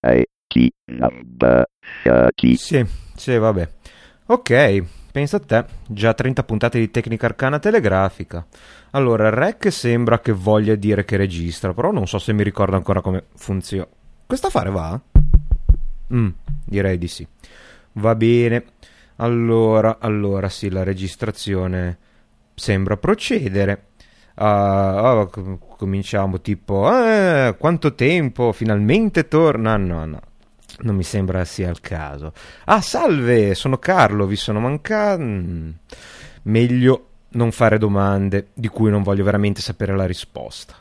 A T number 30. Sì, sì, vabbè. Ok, pensa a te, già 30 puntate di tecnica arcana telegrafica. Allora, rec sembra che voglia dire che registra, però non so se mi ricordo ancora come funziona. Questo affare va? Mm, direi di sì. Va bene. Allora, allora sì, la registrazione sembra procedere. Ah, ah, com- cominciamo tipo, eh, quanto tempo? Finalmente torna? No, no, non mi sembra sia il caso. Ah, salve, sono Carlo, vi sono mancato. Mm, meglio non fare domande di cui non voglio veramente sapere la risposta.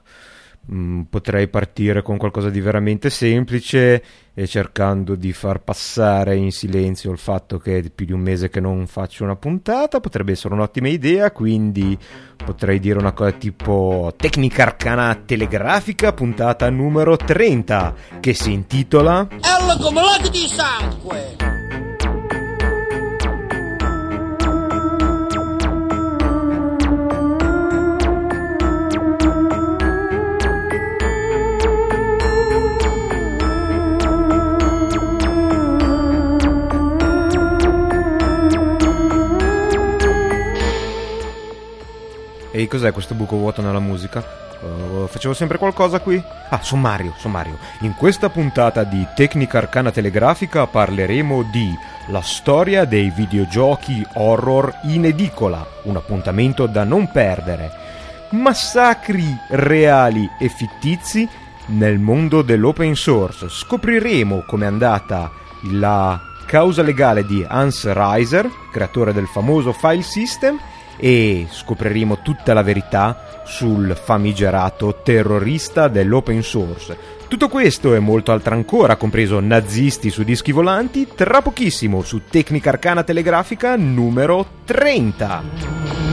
Mm, potrei partire con qualcosa di veramente semplice e cercando di far passare in silenzio il fatto che è più di un mese che non faccio una puntata potrebbe essere un'ottima idea quindi potrei dire una cosa tipo tecnica arcana telegrafica puntata numero 30 che si intitola Ella come di sangue! Ehi, cos'è questo buco vuoto nella musica? Uh, facevo sempre qualcosa qui? Ah, sommario, sommario. In questa puntata di Tecnica Arcana Telegrafica parleremo di La storia dei videogiochi horror in edicola, un appuntamento da non perdere. Massacri reali e fittizi nel mondo dell'open source. Scopriremo com'è andata la causa legale di Hans Reiser, creatore del famoso file system, e scopriremo tutta la verità sul famigerato terrorista dell'open source. Tutto questo e molto altro ancora, compreso nazisti su dischi volanti, tra pochissimo su Tecnica Arcana Telegrafica numero 30.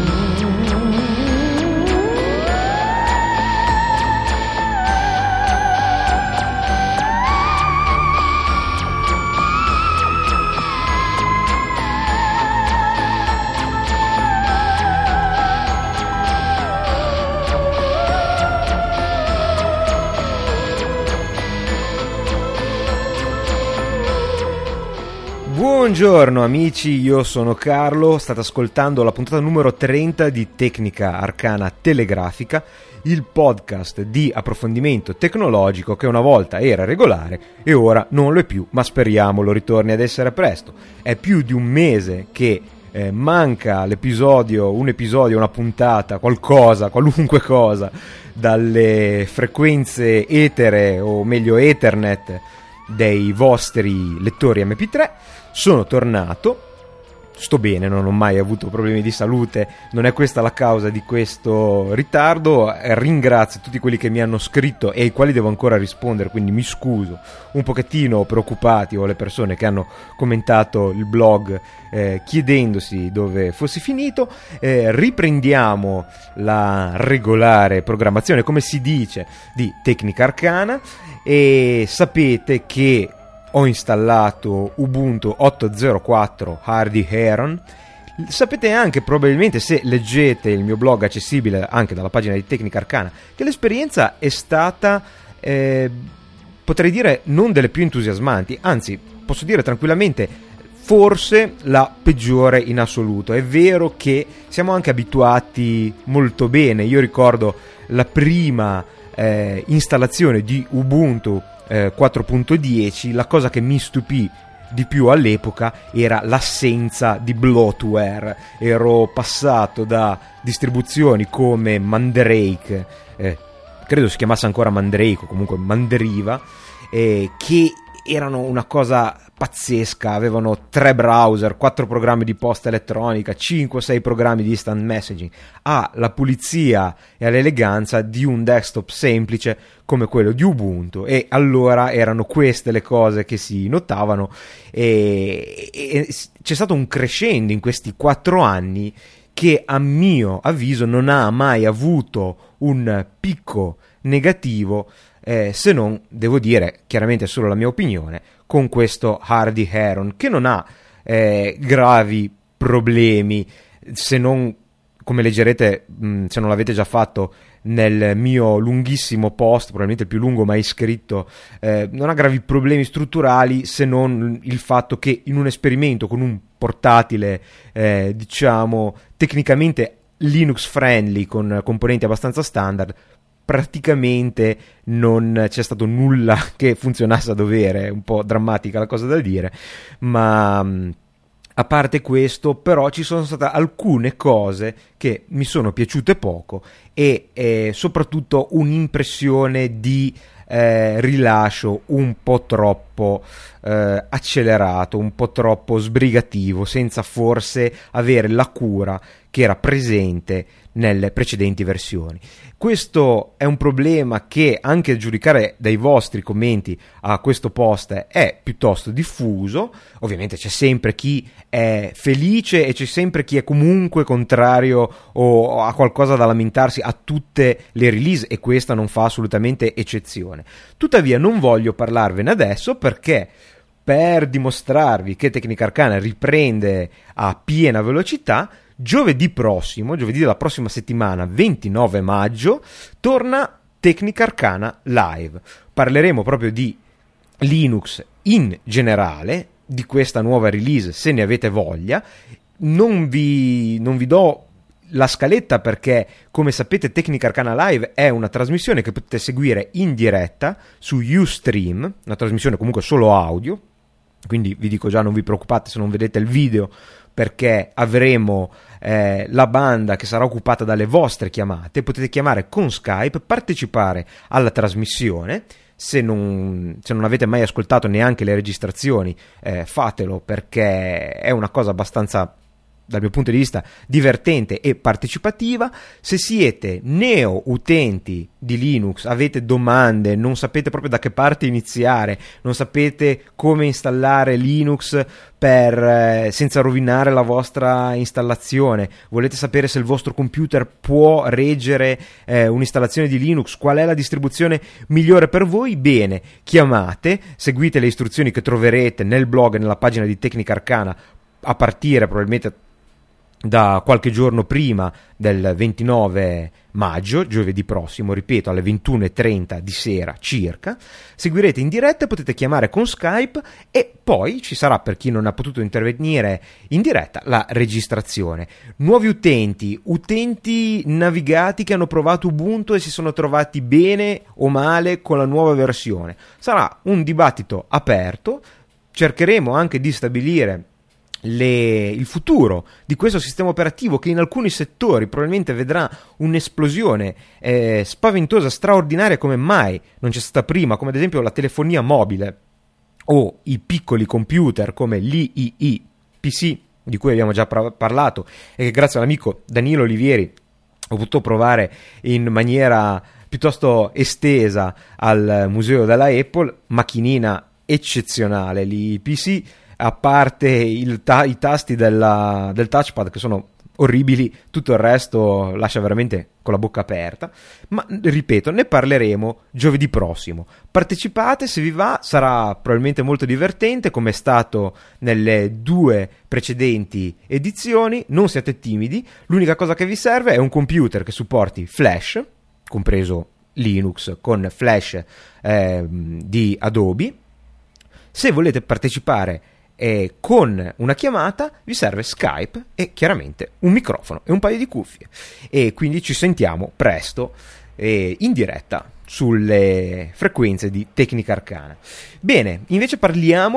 Buongiorno amici, io sono Carlo, state ascoltando la puntata numero 30 di Tecnica Arcana Telegrafica, il podcast di approfondimento tecnologico che una volta era regolare e ora non lo è più, ma speriamo lo ritorni ad essere presto. È più di un mese che eh, manca l'episodio, un episodio, una puntata, qualcosa, qualunque cosa, dalle frequenze etere o meglio Ethernet dei vostri lettori MP3 sono tornato, sto bene, non ho mai avuto problemi di salute, non è questa la causa di questo ritardo. Ringrazio tutti quelli che mi hanno scritto e ai quali devo ancora rispondere, quindi mi scuso un pochettino preoccupati o le persone che hanno commentato il blog eh, chiedendosi dove fossi finito. Eh, riprendiamo la regolare programmazione, come si dice, di Tecnica Arcana e sapete che ho installato Ubuntu 8.04 Hardy Heron. Sapete anche, probabilmente, se leggete il mio blog accessibile anche dalla pagina di Tecnica Arcana, che l'esperienza è stata, eh, potrei dire, non delle più entusiasmanti, anzi, posso dire tranquillamente, forse la peggiore in assoluto. È vero che siamo anche abituati molto bene. Io ricordo la prima eh, installazione di Ubuntu eh, 4.10, la cosa che mi stupì di più all'epoca era l'assenza di bloatware. Ero passato da distribuzioni come Mandrake, eh, credo si chiamasse ancora Mandrake o comunque Mandriva, eh, che erano una cosa pazzesca, avevano tre browser, quattro programmi di posta elettronica, 5-6 programmi di instant messaging, ha la pulizia e l'eleganza di un desktop semplice come quello di Ubuntu. E allora erano queste le cose che si notavano. E, e c'è stato un crescendo in questi quattro anni che a mio avviso non ha mai avuto un picco negativo eh, se non, devo dire, chiaramente solo la mia opinione, con questo Hardy Heron, che non ha eh, gravi problemi, se non, come leggerete, mh, se non l'avete già fatto, nel mio lunghissimo post, probabilmente il più lungo mai scritto, eh, non ha gravi problemi strutturali se non il fatto che in un esperimento con un portatile, eh, diciamo, tecnicamente Linux friendly, con componenti abbastanza standard, praticamente non c'è stato nulla che funzionasse a dovere, un po' drammatica la cosa da dire, ma a parte questo, però ci sono state alcune cose che mi sono piaciute poco e eh, soprattutto un'impressione di eh, rilascio un po' troppo eh, accelerato, un po' troppo sbrigativo, senza forse avere la cura che era presente nelle precedenti versioni. Questo è un problema che, anche a giudicare dai vostri commenti a questo post, è piuttosto diffuso. Ovviamente c'è sempre chi è felice e c'è sempre chi è comunque contrario o ha qualcosa da lamentarsi a tutte le release e questa non fa assolutamente eccezione. Tuttavia non voglio parlarvene adesso perché per dimostrarvi che Tecnica Arcana riprende a piena velocità Giovedì prossimo, giovedì della prossima settimana, 29 maggio, torna Tecnica Arcana Live. Parleremo proprio di Linux in generale, di questa nuova release se ne avete voglia. Non vi, non vi do la scaletta perché come sapete Tecnica Arcana Live è una trasmissione che potete seguire in diretta su Ustream, una trasmissione comunque solo audio, quindi vi dico già non vi preoccupate se non vedete il video perché avremo eh, la banda che sarà occupata dalle vostre chiamate, potete chiamare con Skype, partecipare alla trasmissione. Se non, se non avete mai ascoltato neanche le registrazioni, eh, fatelo perché è una cosa abbastanza dal mio punto di vista divertente e partecipativa. Se siete neo utenti di Linux, avete domande, non sapete proprio da che parte iniziare, non sapete come installare Linux per, eh, senza rovinare la vostra installazione, volete sapere se il vostro computer può reggere eh, un'installazione di Linux, qual è la distribuzione migliore per voi, bene, chiamate, seguite le istruzioni che troverete nel blog nella pagina di Tecnica Arcana a partire probabilmente da qualche giorno prima del 29 maggio, giovedì prossimo, ripeto, alle 21.30 di sera circa. Seguirete in diretta potete chiamare con Skype e poi ci sarà, per chi non ha potuto intervenire in diretta, la registrazione. Nuovi utenti, utenti navigati che hanno provato Ubuntu e si sono trovati bene o male con la nuova versione. Sarà un dibattito aperto, cercheremo anche di stabilire le, il futuro di questo sistema operativo che in alcuni settori probabilmente vedrà un'esplosione eh, spaventosa, straordinaria come mai non c'è stata prima, come ad esempio la telefonia mobile o i piccoli computer come l'III PC di cui abbiamo già pra- parlato e che grazie all'amico Danilo Olivieri ho potuto provare in maniera piuttosto estesa al museo della Apple, macchinina eccezionale l'IPC a parte ta- i tasti della, del touchpad che sono orribili, tutto il resto lascia veramente con la bocca aperta. Ma ripeto, ne parleremo giovedì prossimo. Partecipate se vi va, sarà probabilmente molto divertente come è stato nelle due precedenti edizioni. Non siate timidi, l'unica cosa che vi serve è un computer che supporti Flash, compreso Linux con Flash eh, di Adobe. Se volete partecipare e con una chiamata vi serve Skype e chiaramente un microfono e un paio di cuffie e quindi ci sentiamo presto eh, in diretta sulle frequenze di Tecnica Arcana. Bene, invece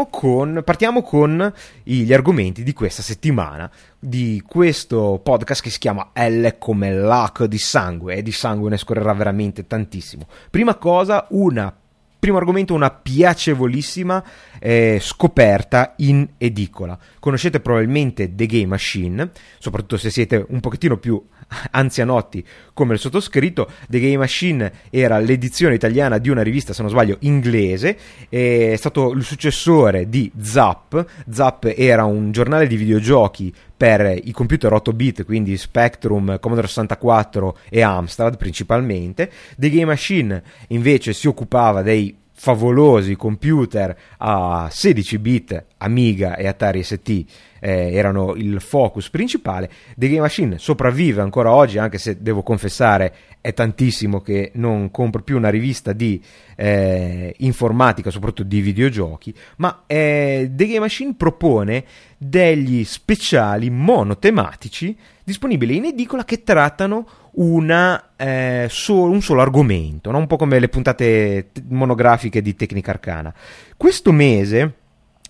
con, partiamo con gli argomenti di questa settimana, di questo podcast che si chiama L come lac di sangue, e di sangue ne scorrerà veramente tantissimo. Prima cosa, una Primo argomento, una piacevolissima eh, scoperta in edicola. Conoscete probabilmente The Game Machine, soprattutto se siete un pochettino più anzianotti come il sottoscritto. The Game Machine era l'edizione italiana di una rivista, se non sbaglio, inglese, è stato il successore di Zap. Zap era un giornale di videogiochi per i computer 8 bit, quindi Spectrum, Commodore 64 e Amstrad principalmente. The Game Machine invece si occupava dei favolosi computer a 16 bit, Amiga e Atari ST eh, erano il focus principale. The Game Machine sopravvive ancora oggi, anche se devo confessare è tantissimo che non compro più una rivista di eh, informatica, soprattutto di videogiochi, ma eh, The Game Machine propone degli speciali monotematici disponibili in edicola che trattano una, eh, so, un solo argomento, no? un po' come le puntate monografiche di Tecnica Arcana. Questo mese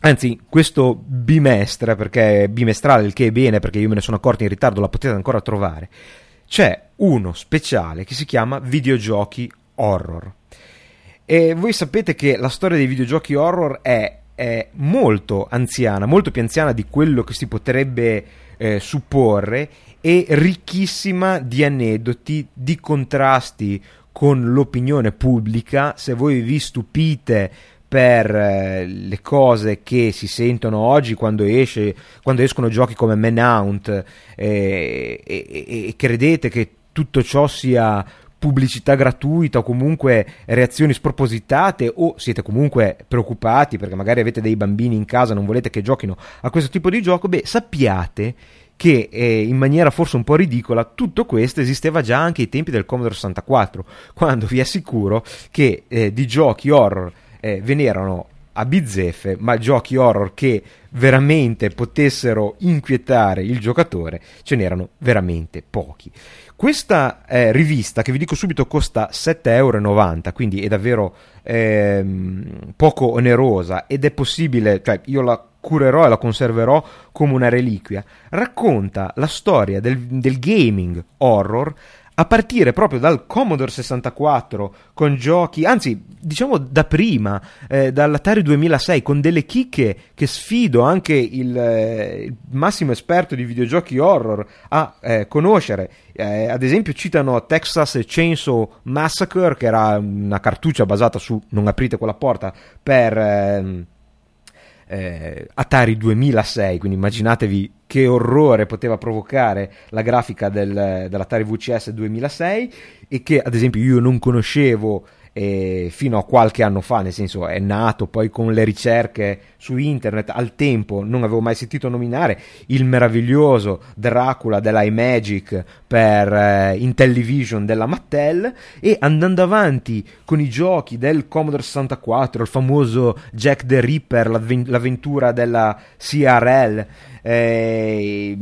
Anzi, questo bimestre, perché è bimestrale, il che è bene perché io me ne sono accorto in ritardo, la potete ancora trovare. C'è uno speciale che si chiama Videogiochi Horror. E voi sapete che la storia dei videogiochi horror è, è molto anziana, molto più anziana di quello che si potrebbe eh, supporre e ricchissima di aneddoti, di contrasti con l'opinione pubblica. Se voi vi stupite per eh, le cose che si sentono oggi quando, esce, quando escono giochi come Manhunt eh, e, e, credete che tutto ciò sia pubblicità gratuita o comunque reazioni spropositate o siete comunque preoccupati perché magari avete dei bambini in casa e non volete che giochino a questo tipo di gioco, beh sappiate che eh, in maniera forse un po' ridicola tutto questo esisteva già anche ai tempi del Commodore 64 quando vi assicuro che eh, di giochi horror eh, ve n'erano a bizzeffe, ma giochi horror che veramente potessero inquietare il giocatore ce n'erano veramente pochi. Questa eh, rivista, che vi dico subito, costa 7,90 euro, quindi è davvero ehm, poco onerosa ed è possibile, cioè io la curerò e la conserverò come una reliquia, racconta la storia del, del gaming horror a partire proprio dal Commodore 64 con giochi, anzi diciamo da prima, eh, dall'Atari 2006 con delle chicche che sfido anche il, eh, il massimo esperto di videogiochi horror a eh, conoscere. Eh, ad esempio citano Texas Chainsaw Massacre che era una cartuccia basata su non aprite quella porta per ehm, eh, Atari 2006, quindi immaginatevi che orrore poteva provocare la grafica del, dell'Atari VCS 2006 e che ad esempio io non conoscevo fino a qualche anno fa, nel senso è nato poi con le ricerche su internet, al tempo non avevo mai sentito nominare il meraviglioso Dracula dell'iMagic per eh, Intellivision della Mattel e andando avanti con i giochi del Commodore 64, il famoso Jack the Ripper, l'avventura della CRL, eh,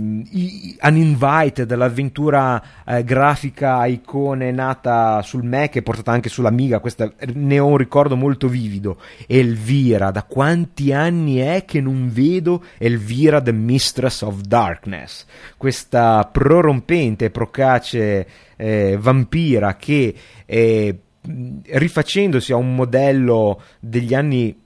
Uninvited, l'avventura eh, grafica icone nata sul Mac e portata anche sull'Amiga, questa ne ho un ricordo molto vivido. Elvira, da quanti anni è che non vedo Elvira the Mistress of Darkness? Questa prorompente, procace eh, vampira che eh, rifacendosi a un modello degli anni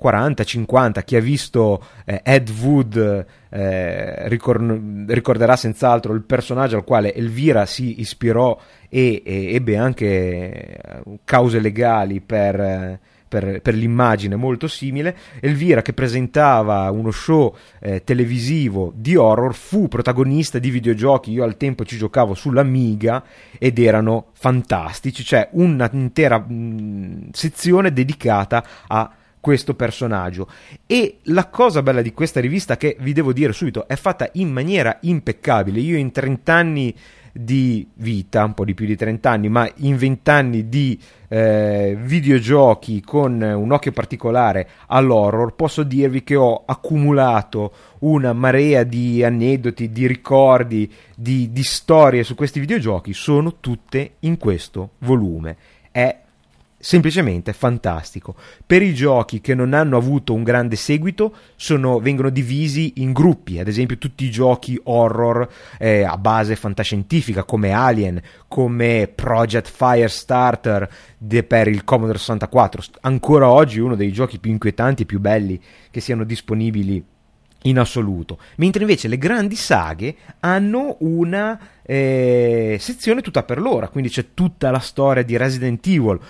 40-50, chi ha visto eh, Ed Wood eh, ricor- ricorderà senz'altro il personaggio al quale Elvira si ispirò e, e ebbe anche eh, cause legali per, per, per, l'immagine molto simile. Elvira, che presentava uno show eh, televisivo di horror, fu protagonista di videogiochi. Io al tempo ci giocavo sull'Amiga ed erano fantastici. C'è un'intera mh, sezione dedicata a questo personaggio. E la cosa bella di questa rivista, che vi devo dire subito, è fatta in maniera impeccabile. Io in 30 anni di vita, un po' di più di 30 anni, ma in 20 anni di eh, videogiochi con un occhio particolare all'horror, posso dirvi che ho accumulato una marea di aneddoti, di ricordi, di, di storie su questi videogiochi, sono tutte in questo volume. Semplicemente fantastico. Per i giochi che non hanno avuto un grande seguito sono, vengono divisi in gruppi, ad esempio tutti i giochi horror eh, a base fantascientifica come Alien, come Project Firestarter de, per il Commodore 64, ancora oggi uno dei giochi più inquietanti e più belli che siano disponibili in assoluto, mentre invece le grandi saghe hanno una eh, sezione tutta per loro, quindi c'è tutta la storia di Resident Evil,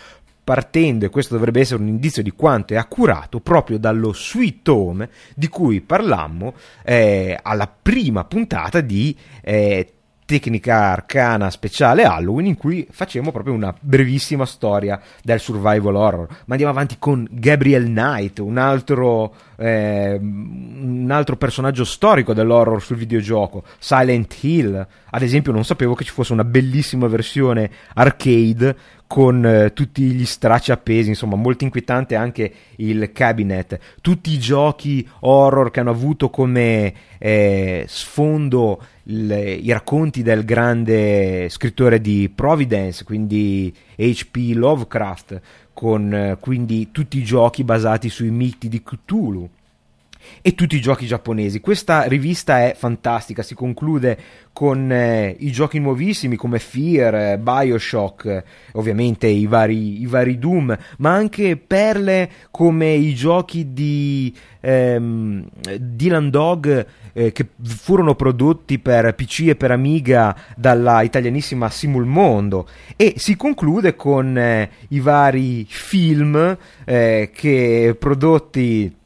partendo, e questo dovrebbe essere un indizio di quanto è accurato, proprio dallo Sweet Home di cui parlammo eh, alla prima puntata di eh, tecnica arcana speciale Halloween in cui facciamo proprio una brevissima storia del survival horror. Ma andiamo avanti con Gabriel Knight, un altro, eh, un altro personaggio storico dell'horror sul videogioco, Silent Hill. Ad esempio non sapevo che ci fosse una bellissima versione arcade con eh, tutti gli stracci appesi, insomma, molto inquietante anche il cabinet. Tutti i giochi horror che hanno avuto come eh, sfondo il, i racconti del grande scrittore di Providence, quindi H.P. Lovecraft, con eh, quindi tutti i giochi basati sui miti di Cthulhu e tutti i giochi giapponesi. Questa rivista è fantastica, si conclude con eh, i giochi nuovissimi come Fear, Bioshock, ovviamente i vari, i vari, Doom, ma anche perle come i giochi di ehm, Dylan Dog eh, che furono prodotti per PC e per Amiga dalla italianissima Simul Mondo e si conclude con eh, i vari film eh, che prodotti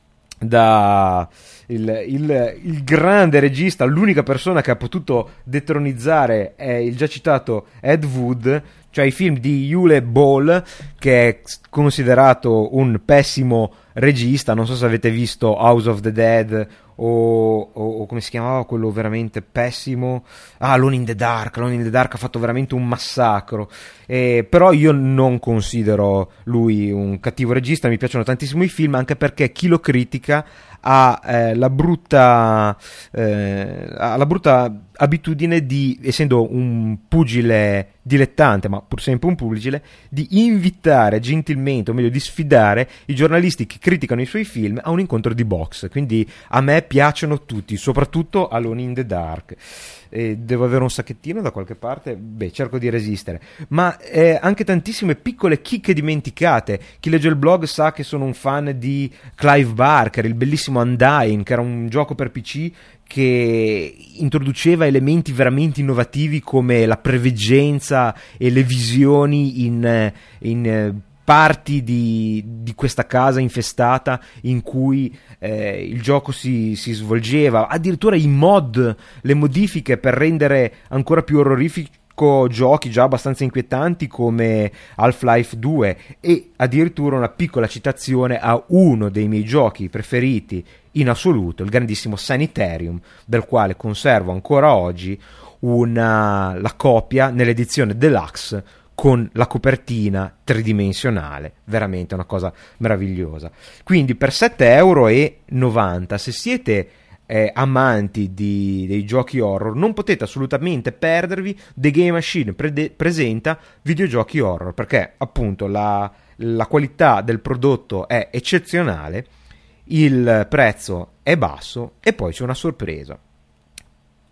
da il, il, il, grande regista, l'unica persona che ha potuto detronizzare è il già citato Ed Wood, cioè i film di Yule Ball, che è considerato un pessimo regista. Non so se avete visto House of the Dead o, o, o, come si chiamava quello veramente pessimo? Ah Alone in the Dark. Alone in the Dark ha fatto veramente un massacro. Eh, però io non considero lui un cattivo regista mi piacciono tantissimo i film anche perché chi lo critica ha, eh, la, brutta, eh, brutta abitudine di, essendo un pugile dilettante, ma pur sempre un pugile, di invitare gentilmente, o meglio di sfidare i giornalisti che criticano i suoi film a un incontro di box. Quindi a me piacciono tutti, soprattutto Alone in the Dark eh, devo avere un sacchettino da qualche parte, beh, cerco di resistere. Ma eh, anche tantissime piccole chicche dimenticate. Chi legge il blog sa che sono un fan di Clive Barker, il bellissimo Undying, che era un gioco per PC che introduceva elementi veramente innovativi come la preveggenza e le visioni in, in parti di, di, questa casa infestata in cui eh, il gioco si, si, svolgeva, addirittura i mod, le modifiche per rendere ancora più orrorifico giochi già abbastanza inquietanti come Half-Life 2 e addirittura una piccola citazione a uno dei miei giochi preferiti in assoluto, il grandissimo Sanitarium, del quale conservo ancora oggi una, la copia nell'edizione deluxe con la copertina tridimensionale, veramente una cosa meravigliosa. Quindi per 7,90 euro, se siete eh, amanti di, dei giochi horror, non potete assolutamente perdervi The Game Machine pre- presenta videogiochi horror, perché appunto la, la qualità del prodotto è eccezionale, il prezzo è basso e poi c'è una sorpresa.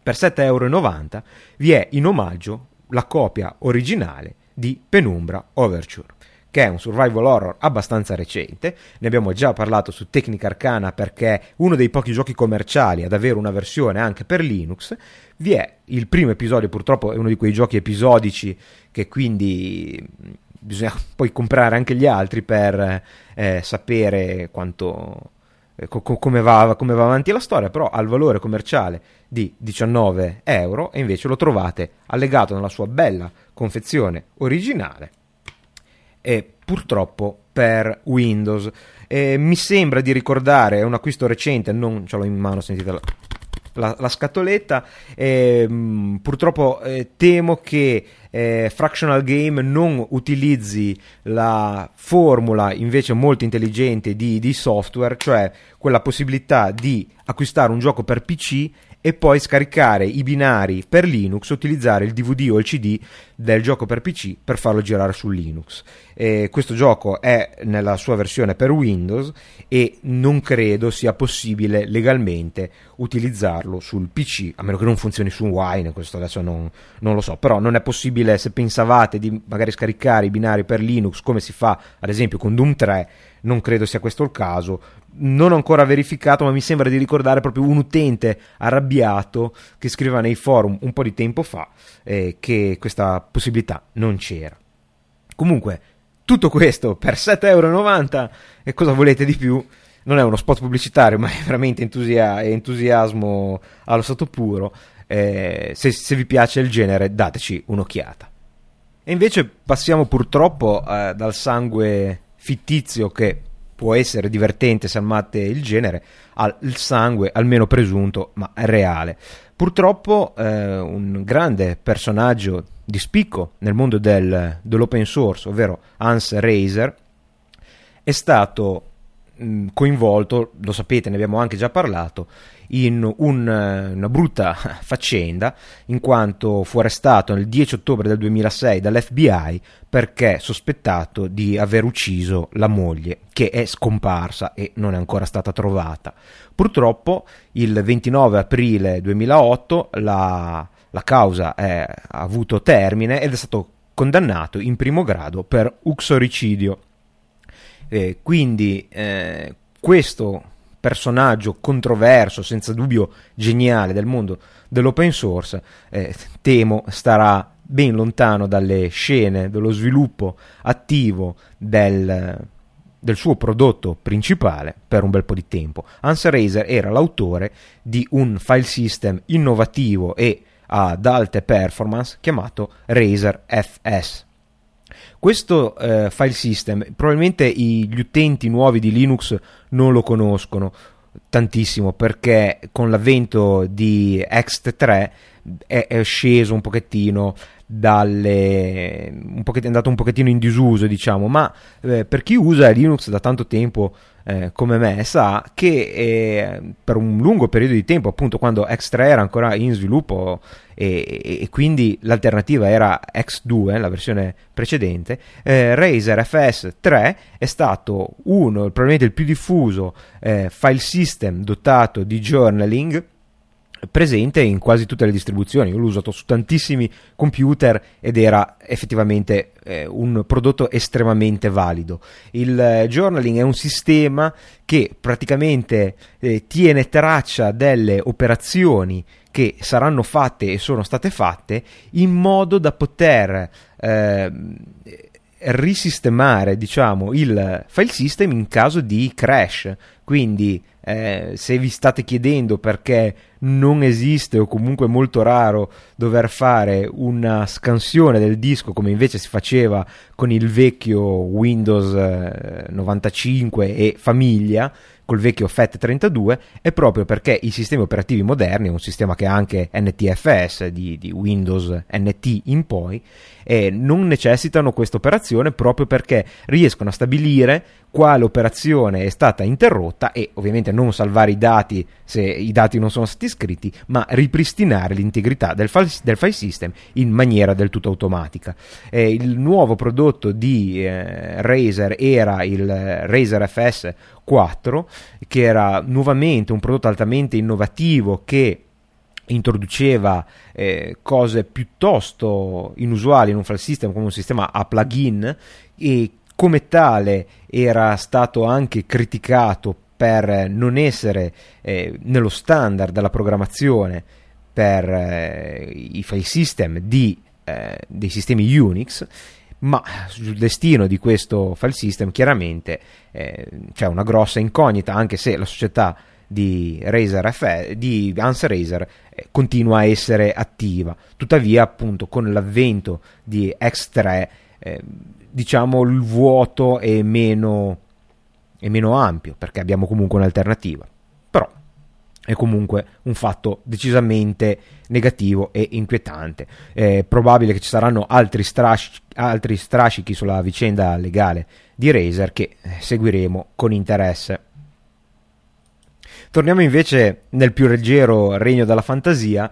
Per 7,90 euro vi è in omaggio la copia originale di Penumbra Overture che è un survival horror abbastanza recente, ne abbiamo già parlato su Tecnica Arcana perché è uno dei pochi giochi commerciali ad avere una versione anche per Linux, vi è il primo episodio, purtroppo è uno di quei giochi episodici che quindi bisogna poi comprare anche gli altri per eh, sapere quanto eh, co- come, va, come, va, avanti la storia, però ha il valore commerciale di 19 euro e invece lo trovate allegato nella sua bella confezione originale e purtroppo per Windows. E mi sembra di ricordare, è un acquisto recente, non ce l'ho in mano, sentite la, la, la scatoletta. E, mh, mm, purtroppo eh, temo che eh, Fractional Game non utilizzi la formula invece molto intelligente di, di software, cioè quella possibilità di acquistare un gioco per PC e poi scaricare i binari per Linux, utilizzare il DVD o il CD del gioco per PC per farlo girare su Linux. E questo gioco è nella sua versione per Windows e non credo sia possibile legalmente utilizzarlo sul PC, a meno che non funzioni su Wine, questo adesso non, non lo so, però non è possibile se pensavate di magari scaricare i binari per Linux come si fa ad esempio con Doom 3 non credo sia questo il caso. Non ho ancora verificato, ma mi sembra di ricordare proprio un utente arrabbiato che scriveva nei forum un po' di tempo fa eh, che questa possibilità non c'era. Comunque, tutto questo per 7,90 euro e cosa volete di più? Non è uno spot pubblicitario, ma è veramente entusia- entusiasmo allo stato puro. eh, se, se, vi piace il genere dateci un'occhiata. E invece passiamo purtroppo eh, dal sangue fittizio che può essere divertente se amate il genere, al sangue almeno presunto ma reale. Purtroppo eh, un grande personaggio di spicco nel mondo del, dell'open source, ovvero Hans Reiser, è stato mh, coinvolto, lo sapete, ne abbiamo anche già parlato, in un, una brutta faccenda in quanto fu arrestato nel 10 ottobre del 2006 dall'FBI perché sospettato di aver ucciso la moglie che è scomparsa e non è ancora stata trovata. Purtroppo il 29 aprile 2008 la, la causa è, ha avuto termine ed è stato condannato in primo grado per uxoricidio. Eh, quindi eh, questo personaggio controverso, senza dubbio geniale del mondo dell'open source, eh, temo starà ben lontano dalle scene dello sviluppo attivo del, del suo prodotto principale per un bel po' di tempo. Hans Razer era l'autore di un file system innovativo e ad alte performance chiamato Razer FS. Questo eh, file system, probabilmente gli utenti nuovi di Linux non lo conoscono tantissimo perché con l'avvento di Ext3 è, è sceso un pochettino dalle, è andato un pochettino in disuso diciamo ma eh, per chi usa Linux da tanto tempo eh, come me sa che eh, per un lungo periodo di tempo, appunto quando X3 era ancora in sviluppo e, e quindi l'alternativa era X2, la versione precedente, eh, Razer FS3 è stato uno, probabilmente il più diffuso eh, file system dotato di journaling presente in quasi tutte le distribuzioni. Io l'ho usato su tantissimi computer ed era effettivamente eh, un prodotto estremamente valido. Il eh, journaling è un sistema che praticamente eh, tiene traccia delle operazioni che saranno fatte e sono state fatte in modo da poter eh, risistemare diciamo il file system in caso di crash quindi eh, se vi state chiedendo perché non esiste o comunque è molto raro dover fare una scansione del disco come invece si faceva con il vecchio Windows eh, 95 e famiglia col vecchio FAT32 è proprio perché i sistemi operativi moderni, un sistema che ha anche NTFS di, di Windows NT in poi, eh, non necessitano questa operazione proprio perché riescono a stabilire quale operazione è stata interrotta e ovviamente non salvare i dati se i dati non sono stati scritti, ma ripristinare l'integrità del file, del file system in maniera del tutto automatica. Eh, il nuovo prodotto di eh, Razer era il Razer FS 4, che era nuovamente un prodotto altamente innovativo che introduceva eh, cose piuttosto inusuali in un file system come un sistema a plugin e come tale era stato anche criticato per non essere eh, nello standard della programmazione per eh, i file system di, eh, dei sistemi Unix ma sul destino di questo file system chiaramente eh, c'è una grossa incognita anche se la società di, Razer FE, di Hans Razer eh, continua a essere attiva. Tuttavia appunto con l'avvento di X3 eh, diciamo il vuoto è meno, è meno ampio perché abbiamo comunque un'alternativa è comunque un fatto decisamente negativo e inquietante. È probabile che ci saranno altri, strash, altri strascichi sulla vicenda legale di Razer che eh, seguiremo con interesse. Torniamo invece nel più leggero regno della fantasia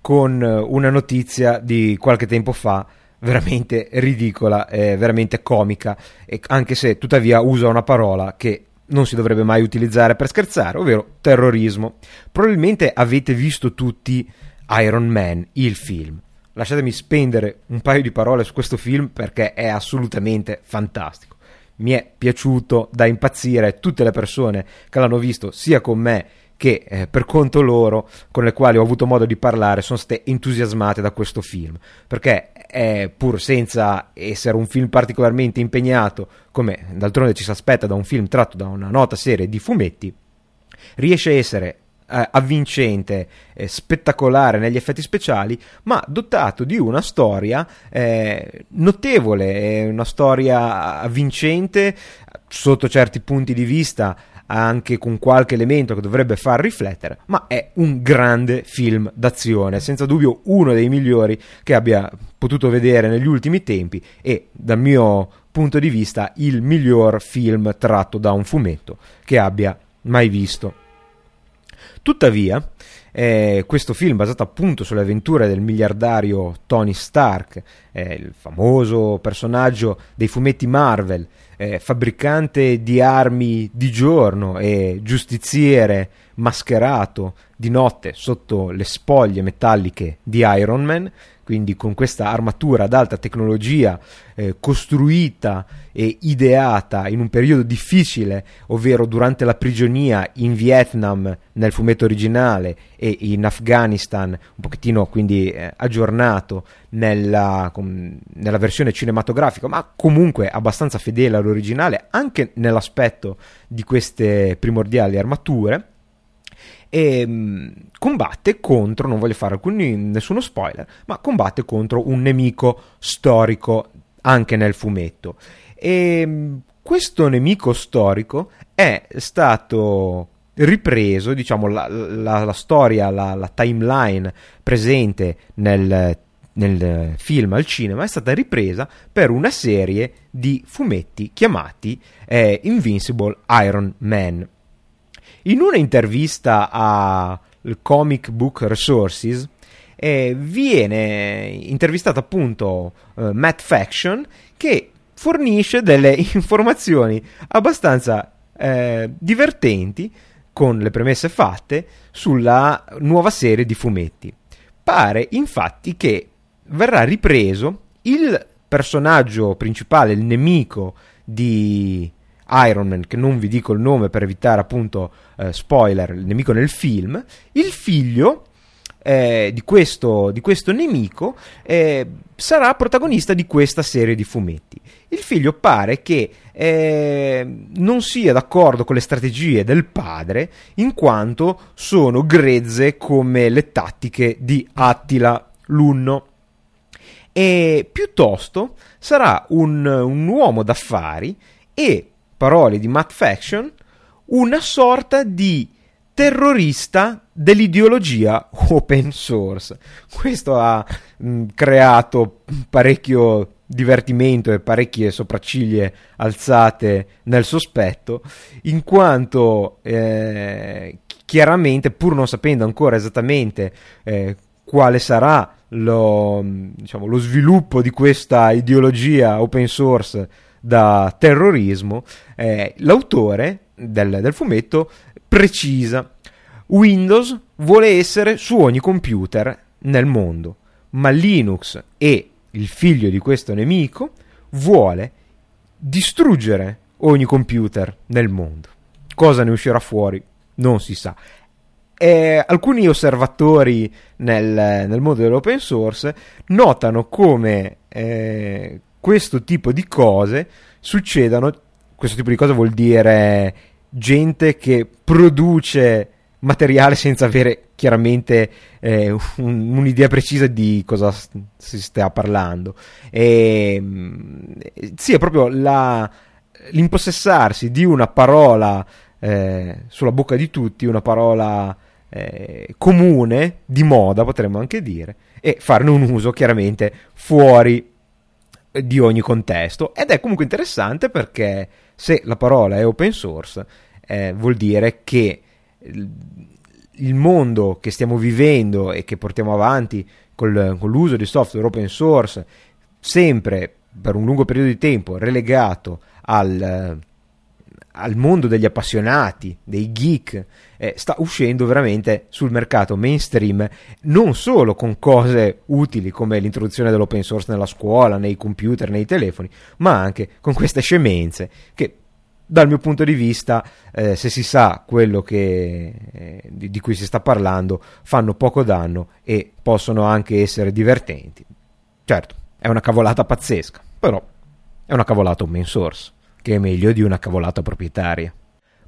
con eh, una notizia di qualche tempo fa veramente ridicola, e veramente comica, anche se tuttavia usa una parola che non si dovrebbe mai utilizzare per scherzare, ovvero terrorismo. Probabilmente avete visto tutti Iron Man, il film. Lasciatemi spendere un paio di parole su questo film perché è assolutamente fantastico. Mi è piaciuto da impazzire tutte le persone che l'hanno visto, sia con me che eh, per conto loro, con le quali ho avuto modo di parlare, sono state entusiasmate da questo film. Perché è pur senza essere un film particolarmente impegnato, come d'altronde ci si aspetta da un film tratto da una nota serie di fumetti, riesce a essere eh, avvincente, eh, spettacolare negli effetti speciali, ma dotato di una storia eh, notevole, una storia avvincente sotto certi punti di vista anche con qualche elemento che dovrebbe far riflettere, ma è un grande film d'azione, senza dubbio uno dei migliori che abbia potuto vedere negli ultimi tempi e dal mio punto di vista il miglior film tratto da un fumetto che abbia mai visto. Tuttavia, eh, questo film basato appunto sulle avventure del miliardario Tony Stark, eh, il famoso personaggio dei fumetti Marvel, eh, fabbricante di armi di giorno e giustiziere mascherato di notte sotto le spoglie metalliche di Iron Man, quindi con questa armatura ad alta tecnologia eh, costruita e ideata in un periodo difficile, ovvero durante la prigionia in Vietnam nel fumetto originale e in Afghanistan, un pochettino quindi eh, aggiornato nella, com, nella versione cinematografica, ma comunque abbastanza fedele all'originale anche nell'aspetto di queste primordiali armature e um, combatte contro, non voglio fare alcuni, nessuno spoiler, ma combatte contro un nemico storico anche nel fumetto. E um, questo nemico storico è stato ripreso, diciamo, la, la, la storia, la, la, timeline presente nel, nel film al cinema è stata ripresa per una serie di fumetti chiamati eh, Invincible Iron Man. In una intervista al Comic Book Resources eh, viene intervistato appunto eh, Matt Faction che fornisce delle informazioni abbastanza eh, divertenti con le premesse fatte sulla nuova serie di fumetti. Pare infatti che verrà ripreso il personaggio principale, il nemico di Iron Man, che non vi dico il nome per evitare appunto eh, spoiler, il nemico nel film, il figlio eh, di, questo, di, questo, nemico eh, sarà protagonista di questa serie di fumetti. Il figlio pare che eh, non sia d'accordo con le strategie del padre, in quanto sono grezze come le tattiche di Attila l'Unno. E piuttosto sarà un, un uomo d'affari e parole di Matt Faction, una sorta di terrorista dell'ideologia open source. Questo ha mh, creato parecchio divertimento e parecchie sopracciglia alzate nel sospetto, in quanto eh, chiaramente, pur non sapendo ancora esattamente eh, quale sarà lo, diciamo, lo sviluppo di questa ideologia open source da terrorismo, eh, l'autore del, del fumetto precisa Windows vuole essere su ogni computer nel mondo, ma Linux e il figlio di questo nemico vuole distruggere ogni computer nel mondo. Cosa ne uscirà fuori? Non si sa. Eh, alcuni osservatori nel, nel, mondo dell'open source notano come eh, questo tipo di cose succedano. Questo tipo di cose vuol dire gente che produce materiale senza avere chiaramente eh, un, un'idea precisa di cosa si stia parlando. E, sì, è proprio la, l'impossessarsi di una parola eh, sulla bocca di tutti, una parola eh, comune, di moda potremmo anche dire, e farne un uso chiaramente fuori di ogni contesto. Ed è comunque interessante perché se la parola è open source eh, vuol dire che il mondo che stiamo vivendo e che portiamo avanti col, con l'uso di software open source sempre per un lungo periodo di tempo relegato al, al mondo degli appassionati, dei geek, eh, sta uscendo veramente sul mercato mainstream, non solo con cose utili come l'introduzione dell'open source nella scuola, nei computer, nei telefoni, ma anche con queste scemenze che dal mio punto di vista, eh, se si sa quello che, eh, di, di, cui si sta parlando, fanno poco danno e possono anche essere divertenti. Certo, è una cavolata pazzesca, però è una cavolata open source che è meglio di una cavolata proprietaria.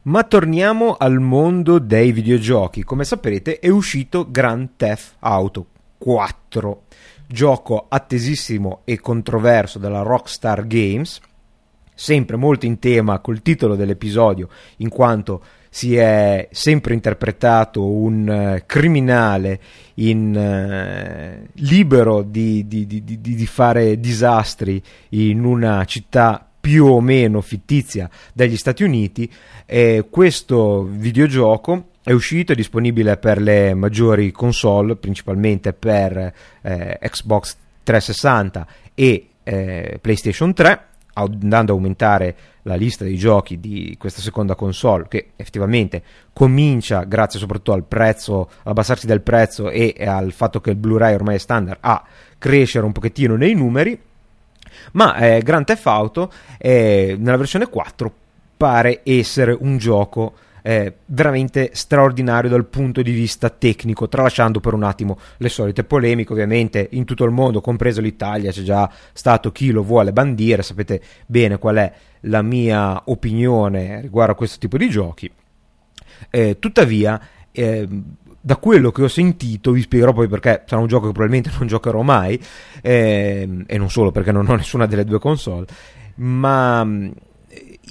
Ma torniamo al mondo dei videogiochi. Come saprete è uscito Grand Theft Auto 4, gioco attesissimo e controverso della Rockstar Games, sempre molto in tema col titolo dell'episodio, in quanto si è sempre interpretato un uh, criminale in, uh, libero di, di, di, di, fare disastri in una città più o meno fittizia degli Stati Uniti. E questo videogioco è uscito, è disponibile per le maggiori console, principalmente per eh, Xbox 360 e eh, PlayStation 3 andando a aumentare la lista dei giochi di questa seconda console che effettivamente comincia grazie soprattutto al prezzo abbassarsi del prezzo e al fatto che il Blu-ray ormai è standard a crescere un pochettino nei numeri ma eh, Grand Theft Auto eh, nella versione 4 pare essere un gioco eh, veramente straordinario dal punto di vista tecnico, tralasciando per un attimo le solite polemiche, ovviamente in tutto il mondo, compreso l'Italia, c'è già stato chi lo vuole bandire, sapete bene qual è la mia opinione riguardo a questo tipo di giochi. Eh, tuttavia, eh, da quello che ho sentito, vi spiegherò poi perché sarà un gioco che probabilmente non giocherò mai, eh, e non solo perché non ho nessuna delle due console, ma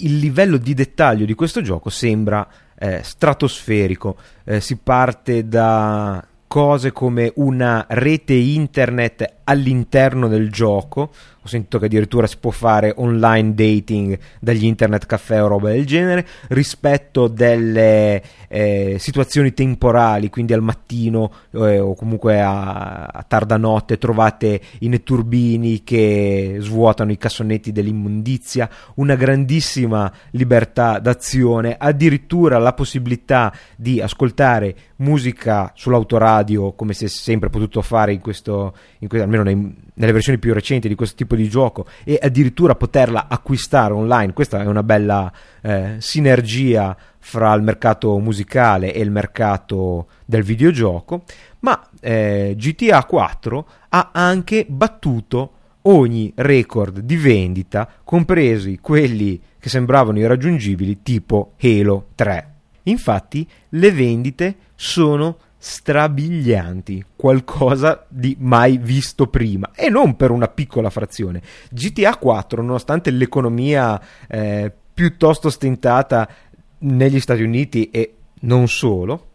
il livello di dettaglio di questo gioco sembra eh, stratosferico. Eh, si parte da cose come una rete internet all'interno del gioco. Ho sentito che addirittura si può fare online dating dagli internet caffè o roba del genere, rispetto delle eh, situazioni temporali, quindi al mattino eh, o comunque a, a, tarda notte trovate i netturbini che svuotano i cassonetti dell'immondizia, una grandissima libertà d'azione, addirittura la possibilità di ascoltare musica sull'autoradio come si è sempre potuto fare in questo, in questo almeno nei, nelle versioni più recenti di questo tipo di gioco e addirittura poterla acquistare online. Questa è una bella eh, sinergia fra il mercato musicale e il mercato del videogioco. Ma eh, GTA 4 ha anche battuto ogni record di vendita, compresi quelli che sembravano irraggiungibili, tipo Halo 3. Infatti, le vendite sono strabilianti, qualcosa di mai visto prima e non per una piccola frazione. GTA 4, nonostante l'economia eh, piuttosto stentata negli Stati Uniti e non solo,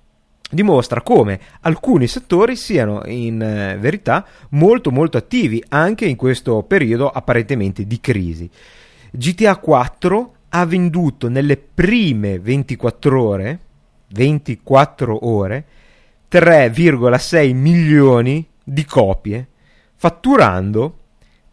dimostra come alcuni settori siano in eh, verità molto molto attivi anche in questo periodo apparentemente di crisi. GTA 4 ha venduto nelle prime 24 ore 24 ore 3,6 milioni di copie, fatturando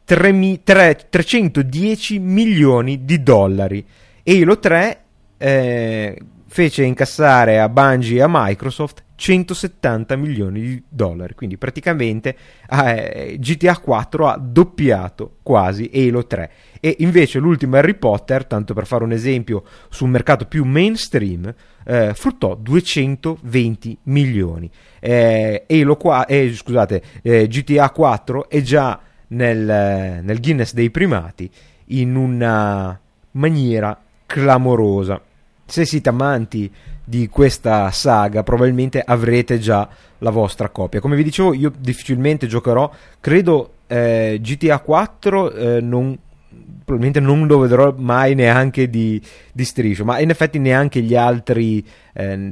3, 3, 310 milioni di dollari. Halo 3 eh, fece incassare a Bungie e a Microsoft 170 milioni di dollari. Quindi praticamente eh, GTA 4 ha doppiato quasi Halo 3. E invece l'ultimo Harry Potter, tanto per fare un esempio su un mercato più mainstream, eh, fruttò 220 milioni. Eh, Halo qua, eh, scusate, eh, GTA 4 è già nel, nel Guinness dei primati in una maniera clamorosa. Se siete amanti di questa saga, probabilmente avrete già la vostra copia. Come vi dicevo, io difficilmente giocherò. Credo eh, GTA 4 eh, non, probabilmente non lo vedrò mai neanche di, di striscio, ma in effetti neanche gli altri eh,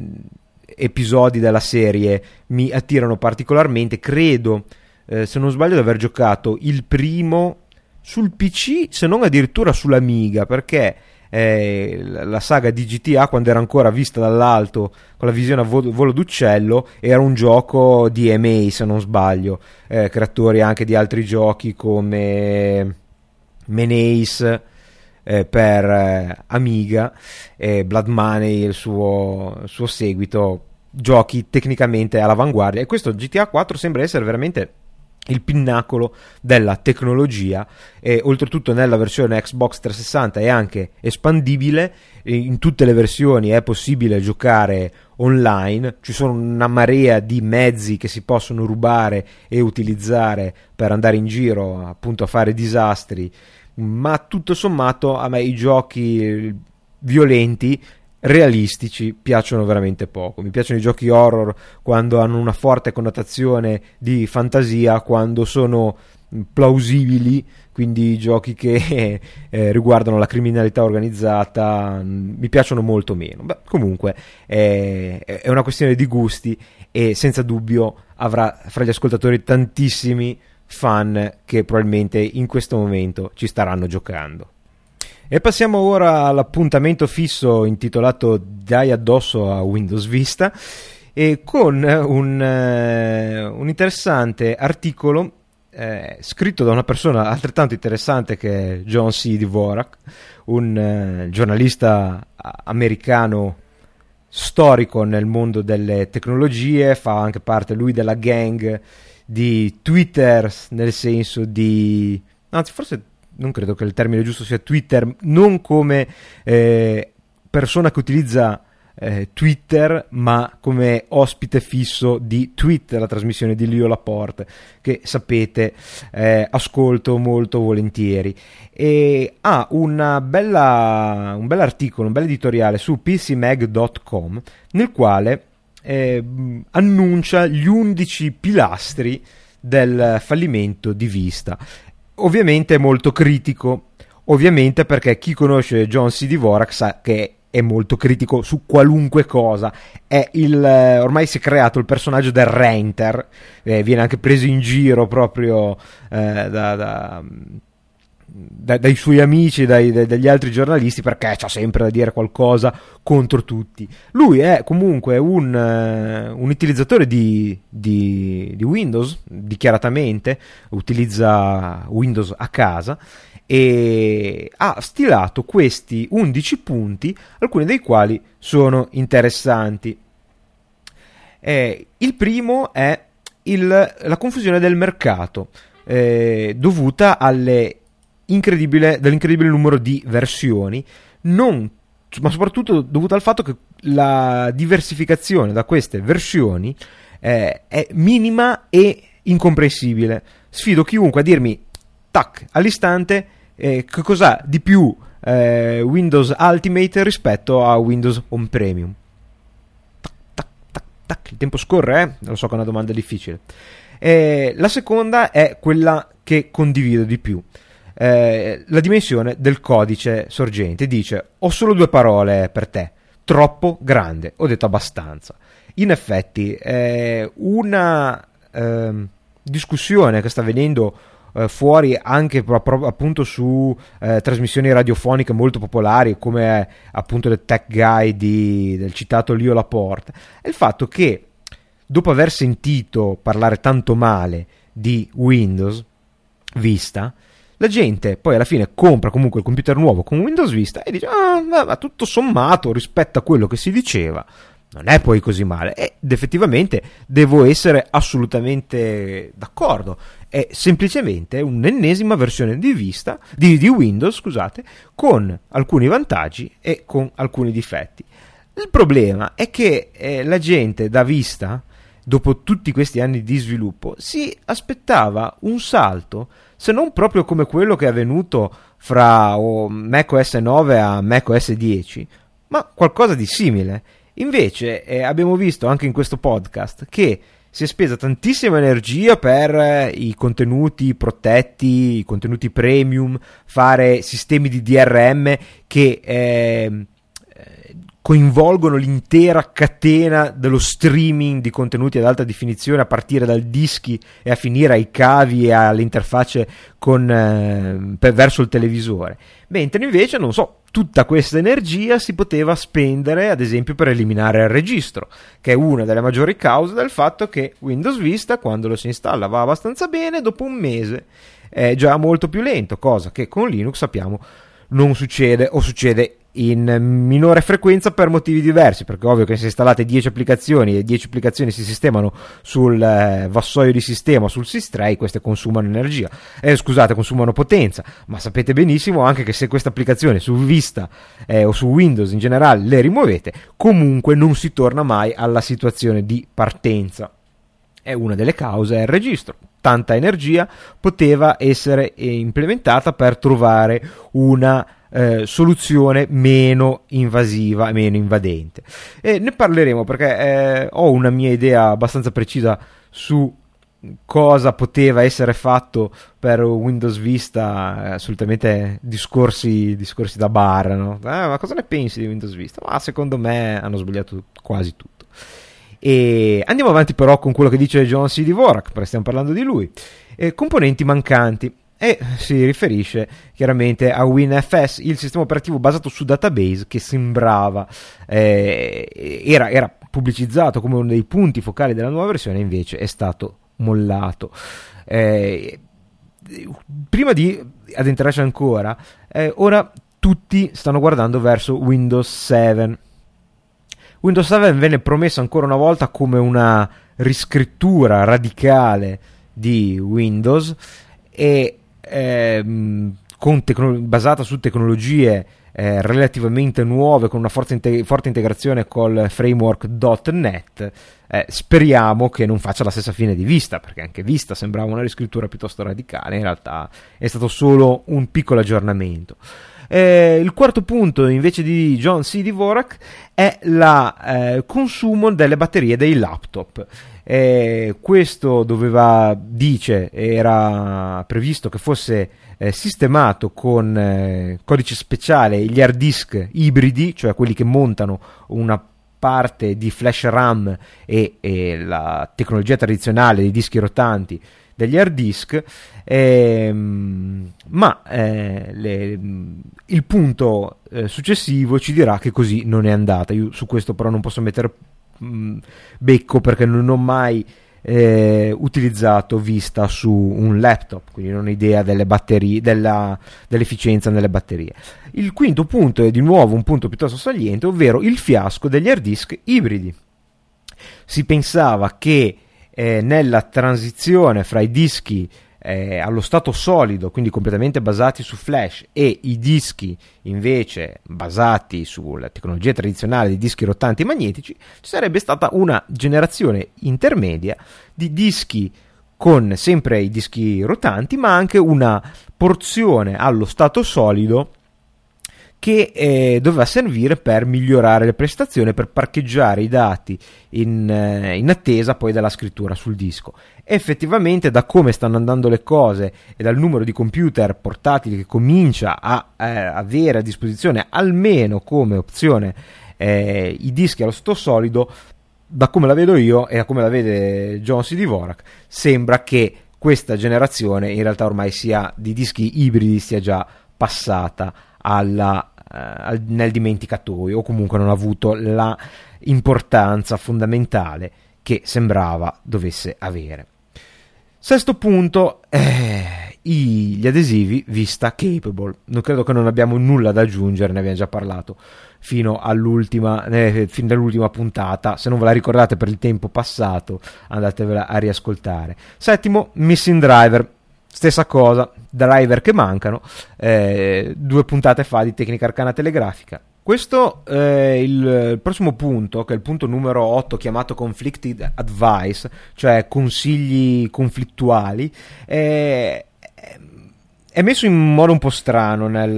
episodi della serie mi attirano particolarmente. Credo, eh, se non sbaglio, di aver giocato il primo sul PC, se non addirittura sull'Amiga, perché eh, la saga di GTA quando era ancora vista dall'alto con la visione a volo, volo d'uccello era un gioco di EMA se non sbaglio eh, creatori anche di altri giochi come Menace eh, per eh, Amiga e Blood Money il suo, suo seguito giochi tecnicamente all'avanguardia. E questo GTA 4 sembra essere veramente il pinnacolo della tecnologia e oltretutto nella versione Xbox 360 è anche espandibile. In tutte le versioni è possibile giocare online. Ci sono una marea di mezzi che si possono rubare e utilizzare per andare in giro appunto a fare disastri ma tutto sommato a me i giochi violenti realistici piacciono veramente poco. Mi piacciono i giochi horror quando hanno una forte connotazione di fantasia, quando sono plausibili, quindi giochi che eh, riguardano la criminalità organizzata mi piacciono molto meno. Beh, comunque eh, è una questione di gusti e senza dubbio avrà fra gli ascoltatori tantissimi fan che probabilmente in questo momento ci staranno giocando. E passiamo ora all'appuntamento fisso intitolato Dai addosso a Windows Vista e con un, uh, un interessante articolo eh, scritto da una persona altrettanto interessante che è John C. Dvorak, un eh, giornalista americano storico nel mondo delle tecnologie, fa anche parte lui della gang di Twitter, nel senso di... anzi forse non credo che il termine giusto sia Twitter, non come eh, persona che utilizza eh, Twitter, ma come ospite fisso di Twitter, la trasmissione di Lio Laporte, che sapete eh, ascolto molto volentieri. E ha una bella, un bell'articolo, un bel editoriale su pcmag.com nel quale eh, annuncia gli 11 pilastri del fallimento di Vista. Ovviamente è molto critico, ovviamente perché chi conosce John C. Dvorak sa che è molto critico su qualunque cosa. Il, eh, ormai si è creato il personaggio del Renter, eh, viene anche preso in giro proprio eh, da, da, da, dai suoi amici, dai, dagli altri giornalisti, perché c'ha sempre da dire qualcosa contro tutti. Lui è comunque un, uh, un utilizzatore di, di, di Windows, dichiaratamente, utilizza Windows a casa e ha stilato questi 11 punti, alcuni dei quali sono interessanti. Eh, il primo è il, la confusione del mercato, eh, dovuta dell'incredibile numero di versioni, non, ma soprattutto dovuta al fatto che la diversificazione da queste versioni eh, è minima e incomprensibile. Sfido chiunque a dirmi, tac, all'istante eh, che cos'ha di più eh, Windows Ultimate rispetto a Windows Home Premium? Il tempo scorre, eh? Lo so che è una domanda difficile. Eh, la seconda è quella che condivido di più. Eh, la dimensione del codice sorgente dice: Ho solo due parole per te. Troppo grande. Ho detto abbastanza. In effetti, eh, una ehm, discussione che sta avvenendo eh, fuori anche pro- appunto su eh, trasmissioni radiofoniche molto popolari come appunto The Tech Guy di, del citato Lio Laporte è il fatto che dopo aver sentito parlare tanto male di Windows Vista la gente poi alla fine compra comunque il computer nuovo con Windows Vista e dice ah ma tutto sommato rispetto a quello che si diceva non è poi così male. Ed effettivamente devo essere assolutamente d'accordo. È semplicemente un'ennesima versione di, vista, di, di Windows scusate, con alcuni vantaggi e con alcuni difetti. Il problema è che eh, la gente da vista dopo tutti questi anni di sviluppo si aspettava un salto se non proprio come quello che è avvenuto fra oh, macOS 9 a macOS 10 ma qualcosa di simile. Invece eh, abbiamo visto anche in questo podcast che si è spesa tantissima energia per eh, i contenuti protetti, i contenuti premium, fare sistemi di DRM che eh, coinvolgono l'intera catena dello streaming di contenuti ad alta definizione a partire dal dischi e a finire ai cavi e alle interfacce con, eh, per, verso il televisore. Mentre invece, non so, tutta questa energia si poteva spendere ad esempio per eliminare il registro, che è una delle maggiori cause del fatto che Windows Vista quando lo si installa va abbastanza bene, dopo un mese è già molto più lento, cosa che con Linux sappiamo non succede o succede in minore frequenza per motivi diversi, perché è ovvio che se installate 10 applicazioni e 10 applicazioni si sistemano sul eh, vassoio di sistema, sul SysTray, queste consumano energia, eh, scusate, consumano potenza, ma sapete benissimo anche che se questa applicazione su Vista eh, o su Windows in generale le rimuovete, comunque non si torna mai alla situazione di partenza. E una delle cause è il registro tanta energia poteva essere eh, implementata per trovare una eh, soluzione meno invasiva, meno invadente. E ne parleremo perché eh, ho una mia idea abbastanza precisa su cosa poteva essere fatto per Windows Vista, eh, assolutamente discorsi, discorsi da bar, no? eh, ma cosa ne pensi di Windows Vista? Ma secondo me hanno sbagliato quasi tutto. E andiamo avanti però con quello che dice John C. Dvorak, stiamo parlando di lui. Eh, componenti mancanti. E si riferisce chiaramente a WinFS, il sistema operativo basato su database che sembrava eh, era, era pubblicizzato come uno dei punti focali della nuova versione, invece è stato mollato. Eh, prima di addentrarci ancora, eh, ora tutti stanno guardando verso Windows 7. Windows 7 venne promesso ancora una volta come una riscrittura radicale di Windows e ehm, tecno- basata su tecnologie eh, relativamente nuove con una forte, inte- forte integrazione col framework.NET eh, speriamo che non faccia la stessa fine di Vista perché anche Vista sembrava una riscrittura piuttosto radicale in realtà è stato solo un piccolo aggiornamento eh, il quarto punto invece di John C. Dvorak è il eh, consumo delle batterie dei laptop eh, questo doveva, dice, era previsto che fosse eh, sistemato con eh, codice speciale gli hard disk ibridi, cioè quelli che montano una parte di flash RAM e, e la tecnologia tradizionale dei dischi rotanti degli hard disk, ehm, ma eh, le, il punto eh, successivo ci dirà che così non è andata. Io su questo però non posso mettere mh, becco perché non ho mai eh, utilizzato vista su un laptop, quindi non ho idea delle batterie, della, dell'efficienza nelle batterie. Il quinto punto è di nuovo un punto piuttosto saliente, ovvero il fiasco degli hard disk ibridi. Si pensava che eh, nella transizione fra i dischi eh, allo stato solido, quindi completamente basati su flash, e i dischi invece basati sulla tecnologia tradizionale dei dischi rotanti magnetici, ci sarebbe stata una generazione intermedia di dischi con sempre i dischi rotanti, ma anche una porzione allo stato solido che eh, doveva servire per migliorare le prestazioni, per parcheggiare i dati in, eh, in, attesa poi della scrittura sul disco. Effettivamente, da come stanno andando le cose e dal numero di computer portatili che comincia a eh, avere a disposizione almeno come opzione eh, i dischi allo stato solido, da come la vedo io e da come la vede John C. Dvorak, sembra che questa generazione in realtà ormai sia di dischi ibridi sia già passata alla, uh, nel dimenticatoio o comunque non ha avuto la importanza fondamentale che sembrava dovesse avere. Sesto punto, eh, gli adesivi vista capable. Non credo che non abbiamo nulla da aggiungere, ne abbiamo già parlato fino all'ultima, eh, fin dall'ultima puntata. Se non ve la ricordate per il tempo passato, andatevela a riascoltare. Settimo, Missing Driver Stessa cosa, driver che mancano, eh, due puntate fa di tecnica arcana telegrafica. Questo è il, il prossimo punto, che è il punto numero 8 chiamato Conflicted Advice, cioè consigli conflittuali, è, è messo in modo un po' strano nel,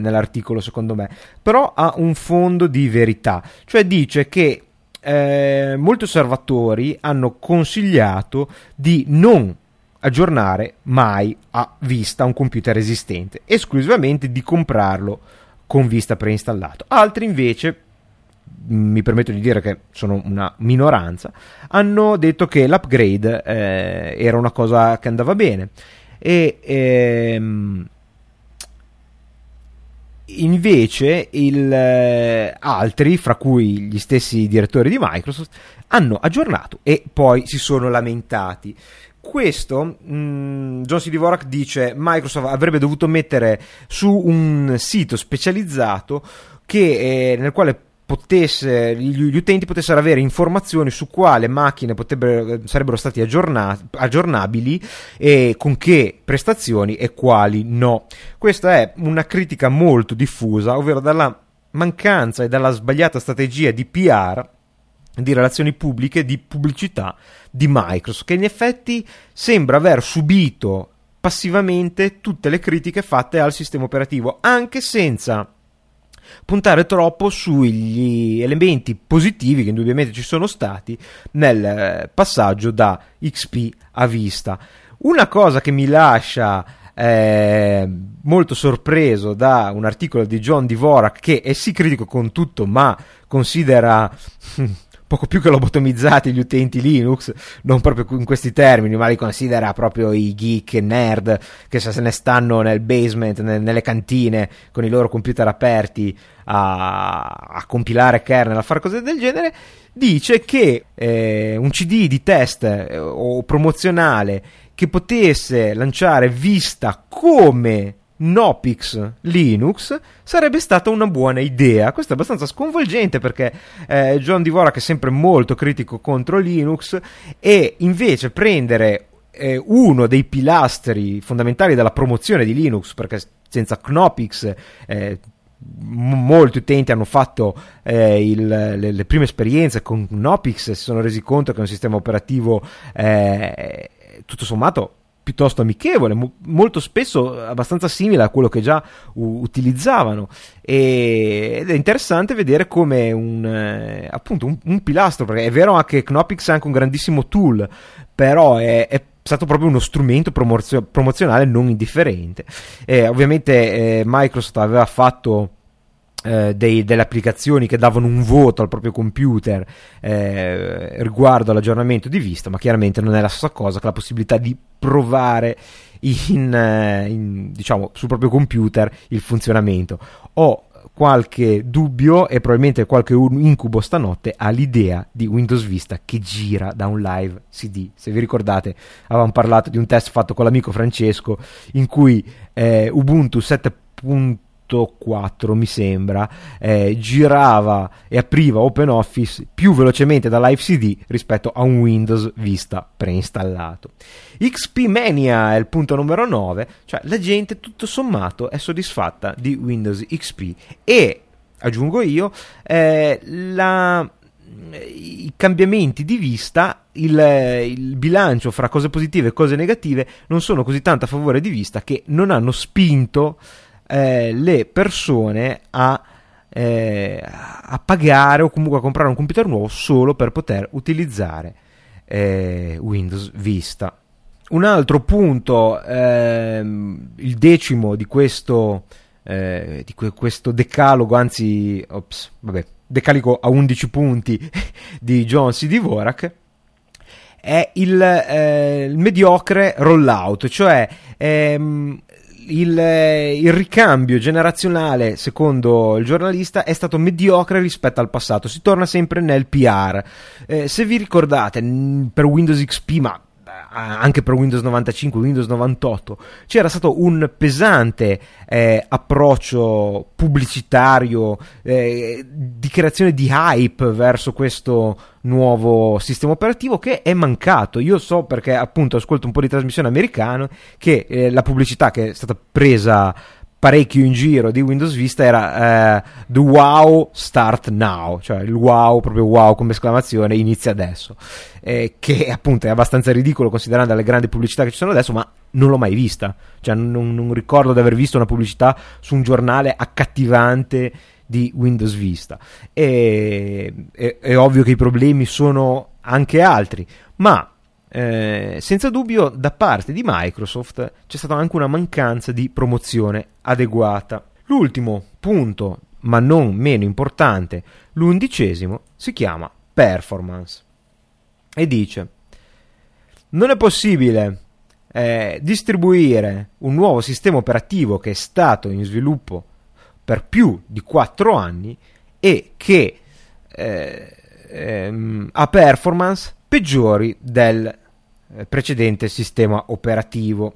nell'articolo secondo me, però ha un fondo di verità, cioè dice che eh, molti osservatori hanno consigliato di non aggiornare mai a vista un computer esistente, esclusivamente di comprarlo con vista preinstallato. Altri invece, mm, mi permetto di dire che sono una minoranza, hanno detto che l'upgrade eh, era una cosa che andava bene e ehm, invece il, eh, altri, fra cui gli stessi direttori di Microsoft, hanno aggiornato e poi si sono lamentati questo, mh, mm, John C. Dvorak dice Microsoft avrebbe dovuto mettere su un sito specializzato che, eh, nel quale potesse, gli utenti potessero avere informazioni su quale macchine sarebbero stati aggiornabili e con che prestazioni e quali no. Questa è una critica molto diffusa, ovvero dalla mancanza e dalla sbagliata strategia di PR di relazioni pubbliche, di pubblicità di Microsoft, che in effetti sembra aver subito passivamente tutte le critiche fatte al sistema operativo, anche senza puntare troppo sugli elementi positivi che indubbiamente ci sono stati nel eh, passaggio da XP a Vista. Una cosa che mi lascia eh, molto sorpreso da un articolo di John Dvorak che è sì critico con tutto ma considera poco più che lobotomizzati gli utenti Linux, non proprio in questi termini, ma li considera proprio i geek nerd che se ne stanno nel basement, nelle cantine, con i loro computer aperti a, a compilare kernel, a fare cose del genere, dice che eh, un CD di test eh, o promozionale che potesse lanciare Vista come Nopix Linux sarebbe stata una buona idea. Questo è abbastanza sconvolgente perché eh, John Dvorak è sempre molto critico contro Linux e invece prendere eh, uno dei pilastri fondamentali della promozione di Linux, perché senza Knopix eh, molti utenti hanno fatto eh, il, le, le, prime esperienze con Knopix e si sono resi conto che è un sistema operativo eh, tutto sommato piuttosto amichevole, mo- molto spesso abbastanza simile a quello che già u- utilizzavano. E- ed è interessante vedere come un, eh, appunto un, un, pilastro, perché è vero anche che Knopix è anche un grandissimo tool, però è, è stato proprio uno strumento promozio- promozionale non indifferente. E ovviamente eh, Microsoft aveva fatto eh, dei, delle applicazioni che davano un voto al proprio computer eh, riguardo all'aggiornamento di vista, ma chiaramente non è la stessa cosa che la possibilità di provare in, eh, in, diciamo, sul proprio computer il funzionamento. Ho qualche dubbio e probabilmente qualche incubo stanotte all'idea di Windows Vista che gira da un live CD. Se vi ricordate, avevamo parlato di un test fatto con l'amico Francesco in cui eh, Ubuntu 7.1 4 mi sembra eh, girava e apriva OpenOffice più velocemente da Live CD rispetto a un Windows Vista preinstallato. XP Mania è il punto numero 9 cioè la gente tutto sommato è soddisfatta di Windows XP e aggiungo io eh, la i cambiamenti di vista, il, il, bilancio fra cose positive e cose negative non sono così tanto a favore di vista che non hanno spinto eh, le persone a, eh, a, pagare o comunque a comprare un computer nuovo solo per poter utilizzare eh, Windows Vista. Un altro punto, ehm, il decimo di questo, eh, di questo decalogo, anzi, ops, vabbè, decalico a 11 punti di John C. Dvorak, è il, eh, il, mediocre rollout, cioè ehm, il, eh, il, ricambio generazionale, secondo il giornalista, è stato mediocre rispetto al passato. Si torna sempre nel PR. Eh, se vi ricordate, per Windows XP, ma anche per Windows 95, Windows 98, c'era stato un pesante eh, approccio pubblicitario eh, di creazione di hype verso questo nuovo sistema operativo che è mancato. Io so perché appunto ascolto un po' di trasmissione americana che eh, la pubblicità che è stata presa parecchio in giro di Windows Vista era eh, The Wow Start Now, cioè il wow, proprio wow come esclamazione, inizia adesso, eh, che appunto è abbastanza ridicolo considerando le grandi pubblicità che ci sono adesso, ma non l'ho mai vista, cioè non, non ricordo di aver visto una pubblicità su un giornale accattivante di Windows Vista. E, è, è ovvio che i problemi sono anche altri, ma eh, senza dubbio da parte di Microsoft c'è stata anche una mancanza di promozione adeguata. L'ultimo punto, ma non meno importante, l'undicesimo, si chiama performance e dice non è possibile eh, distribuire un nuovo sistema operativo che è stato in sviluppo per più di 4 anni e che eh, ehm, ha performance peggiori del eh, precedente sistema operativo.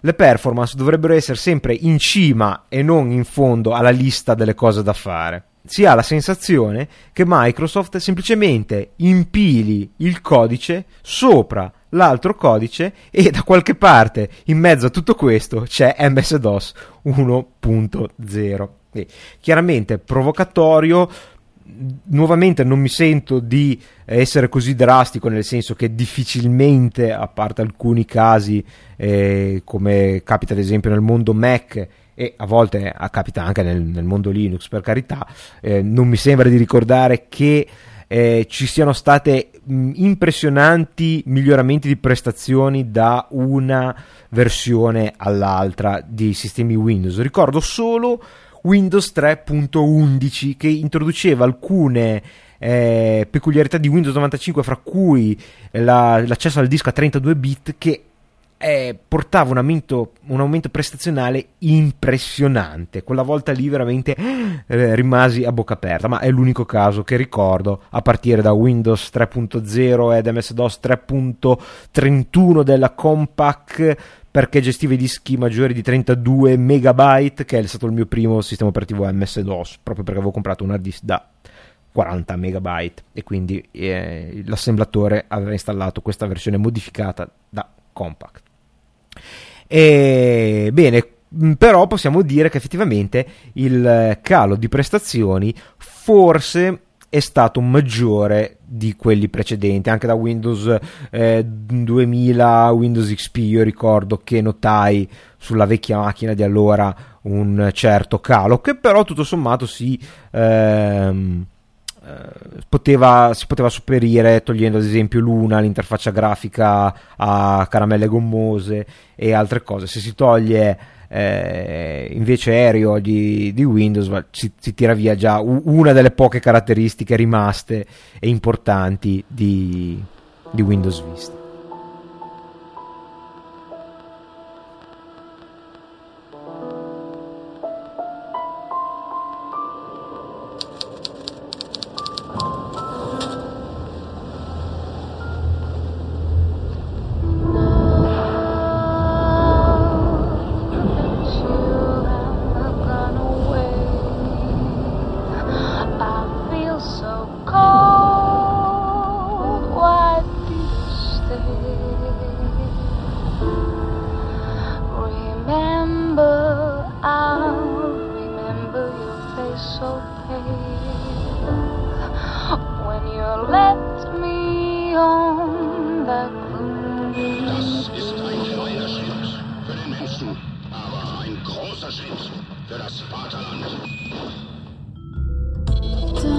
Le performance dovrebbero essere sempre in cima e non in fondo alla lista delle cose da fare. Si ha la sensazione che Microsoft semplicemente impili il codice sopra l'altro codice e da qualche parte in mezzo a tutto questo c'è MS-DOS 1.0. E chiaramente provocatorio, nuovamente non mi sento di essere così drastico nel senso che difficilmente a parte alcuni casi eh, come capita ad esempio nel mondo Mac e a volte capita anche nel, nel mondo Linux per carità eh, non mi sembra di ricordare che eh, ci siano state mh, impressionanti miglioramenti di prestazioni da una versione all'altra di sistemi Windows. Ricordo solo Windows 3.11 che introduceva alcune eh, peculiarità di Windows 95 fra cui la, l'accesso al disco a 32 bit che eh, portava un aumento, un aumento, prestazionale impressionante. Quella volta lì veramente eh, rimasi a bocca aperta, ma è l'unico caso che ricordo a partire da Windows 3.0 ed MS-DOS 3.31 della Compaq perché gestiva i dischi maggiori di 32 megabyte, che è stato il mio primo sistema operativo MS-DOS, proprio perché avevo comprato un hard disk da 40 megabyte e quindi eh, l'assemblatore aveva installato questa versione modificata da Compact. E, bene, mm, però possiamo dire che effettivamente il calo di prestazioni forse è stato maggiore di quelli precedenti, anche da Windows eh, 2000 Windows XP. Io ricordo che notai sulla vecchia macchina di allora un certo calo, che però tutto sommato si. Ehm, eh, poteva, si poteva sopperire togliendo ad esempio l'una, l'interfaccia grafica a caramelle gommose e altre cose. Se si toglie eh, invece aereo di, di Windows si, si, tira via già una delle poche caratteristiche rimaste e importanti di, di Windows Vista.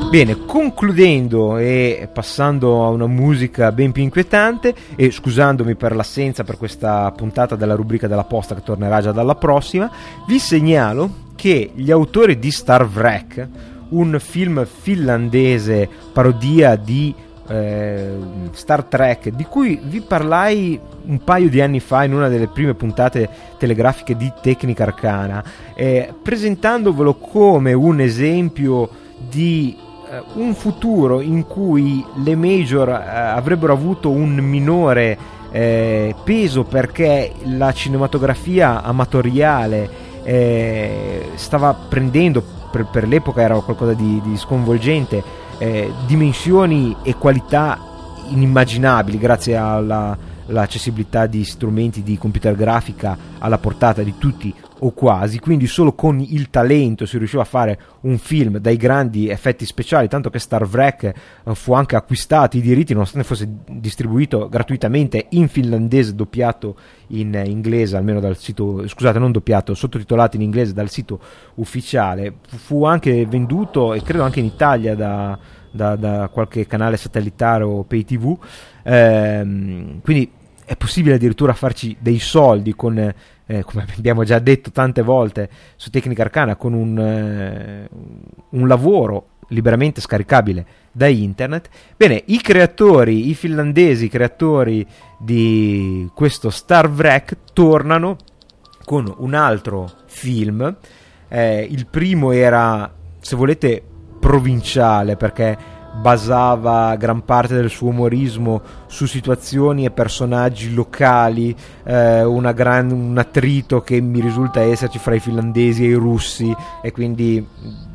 Bene, concludendo e passando a una musica ben più inquietante e scusandomi per l'assenza per questa puntata della rubrica della posta che tornerà già dalla prossima, vi segnalo che gli autori di Star Wreck, un film finlandese parodia di eh, Star Trek, di cui vi parlai un paio di anni fa in una delle prime puntate telegrafiche di Tecnica Arcana, eh, presentandovelo come un esempio di eh, un futuro in cui le major eh, avrebbero avuto un minore eh, peso perché la cinematografia amatoriale eh, stava prendendo per, per, l'epoca era qualcosa di, di sconvolgente eh, dimensioni e qualità inimmaginabili grazie all'accessibilità di strumenti di computer grafica alla portata di tutti o quasi, quindi solo con il talento si riusciva a fare un film dai grandi effetti speciali, tanto che Star Wreck eh, fu anche acquistato i diritti nonostante fosse distribuito gratuitamente in finlandese doppiato in inglese, almeno dal sito, scusate non doppiato, sottotitolato in inglese dal sito ufficiale, fu anche venduto e credo anche in Italia da, da, da qualche canale satellitare o pay tv, ehm, quindi è possibile addirittura farci dei soldi con, eh, come abbiamo già detto tante volte su Tecnica Arcana, con un, eh, un lavoro liberamente scaricabile da internet. Bene, i creatori, i finlandesi creatori di questo Star Wreck tornano con un altro film. Eh, il primo era, se volete, provinciale perché basava gran parte del suo umorismo su situazioni e personaggi locali, eh, gran, un attrito che mi risulta esserci fra i finlandesi e i russi e quindi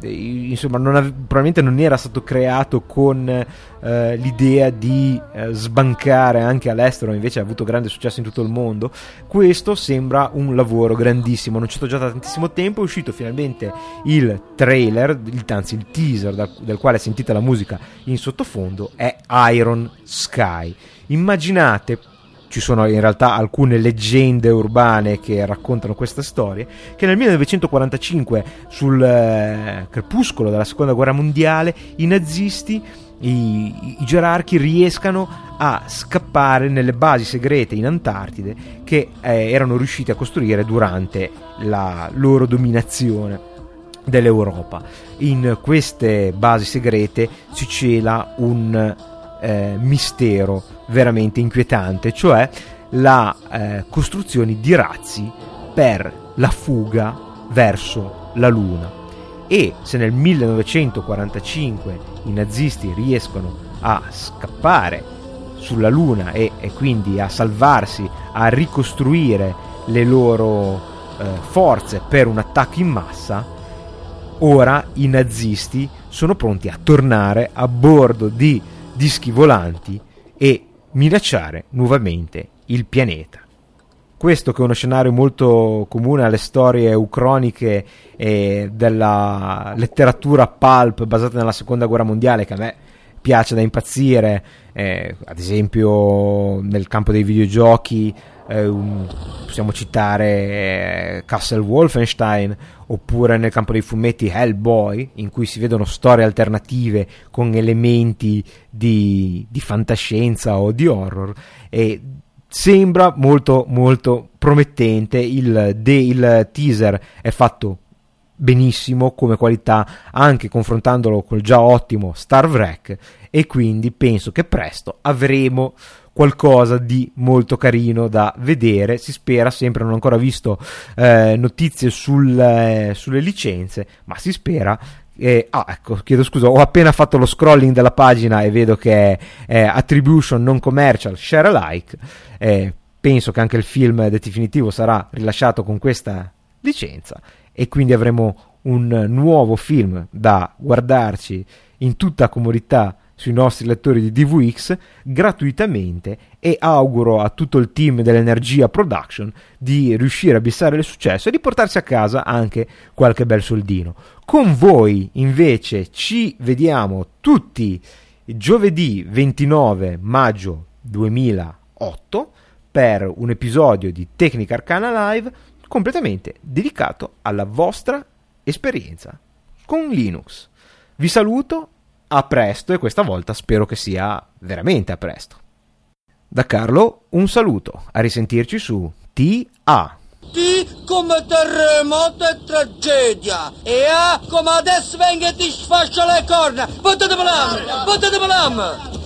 eh, insomma non ave- probabilmente non era stato creato con eh, l'idea di eh, sbancare anche all'estero, invece ha avuto grande successo in tutto il mondo. Questo sembra un lavoro grandissimo, non ci sto già da tantissimo tempo, è uscito finalmente il trailer, il, anzi il teaser da, del quale sentite la musica in sottofondo, è Iron Sky. Immaginate ci sono in realtà alcune leggende urbane che raccontano questa storia, che nel 1945, sul eh, crepuscolo della seconda guerra mondiale, i nazisti i, i gerarchi riescano a scappare nelle basi segrete in Antartide che eh, erano riusciti a costruire durante la loro dominazione dell'Europa. In queste basi segrete si cela un eh, mistero veramente inquietante, cioè la eh, costruzione di razzi per la fuga verso la Luna. E se nel 1945 i nazisti riescono a scappare sulla Luna e, e quindi a salvarsi, a ricostruire le loro eh, forze per un attacco in massa, ora i nazisti sono pronti a tornare a bordo di dischi volanti e minacciare nuovamente il pianeta. Questo che è uno scenario molto comune alle storie ucroniche e della letteratura pulp basata nella seconda guerra mondiale che a me piace da impazzire, eh, ad esempio nel campo dei videogiochi eh, un, possiamo citare eh, Castle Wolfenstein oppure nel campo dei fumetti Hellboy in cui si vedono storie alternative con elementi di, di fantascienza o di horror e sembra molto molto promettente. Il, de, il teaser è fatto benissimo come qualità anche confrontandolo col già ottimo Star Wreck e quindi penso che presto avremo qualcosa di molto carino da vedere si spera sempre non ho ancora visto eh, notizie sul, eh, sulle licenze ma si spera eh, ah, ecco, chiedo scusa, ho appena fatto lo scrolling della pagina e vedo che è, Attribution Non Commercial Share Alike. Eh, penso che anche il film definitivo sarà rilasciato con questa licenza e quindi avremo un nuovo film da guardarci in tutta comodità sui nostri lettori di DVX gratuitamente e auguro a tutto il team dell'Energia Production di riuscire a bissare il successo e di portarsi a casa anche qualche bel soldino. Con voi invece ci vediamo tutti giovedì 29 maggio 2008 per un episodio di Tecnica Arcana Live completamente dedicato alla vostra esperienza con Linux. Vi saluto a presto e questa volta spero che sia veramente a presto. Da Carlo un saluto, a risentirci su TA. T come terremoto e tragedia. E A come adesso venga e ti sfascia le corna. Votate per l'am! Votate per l'am!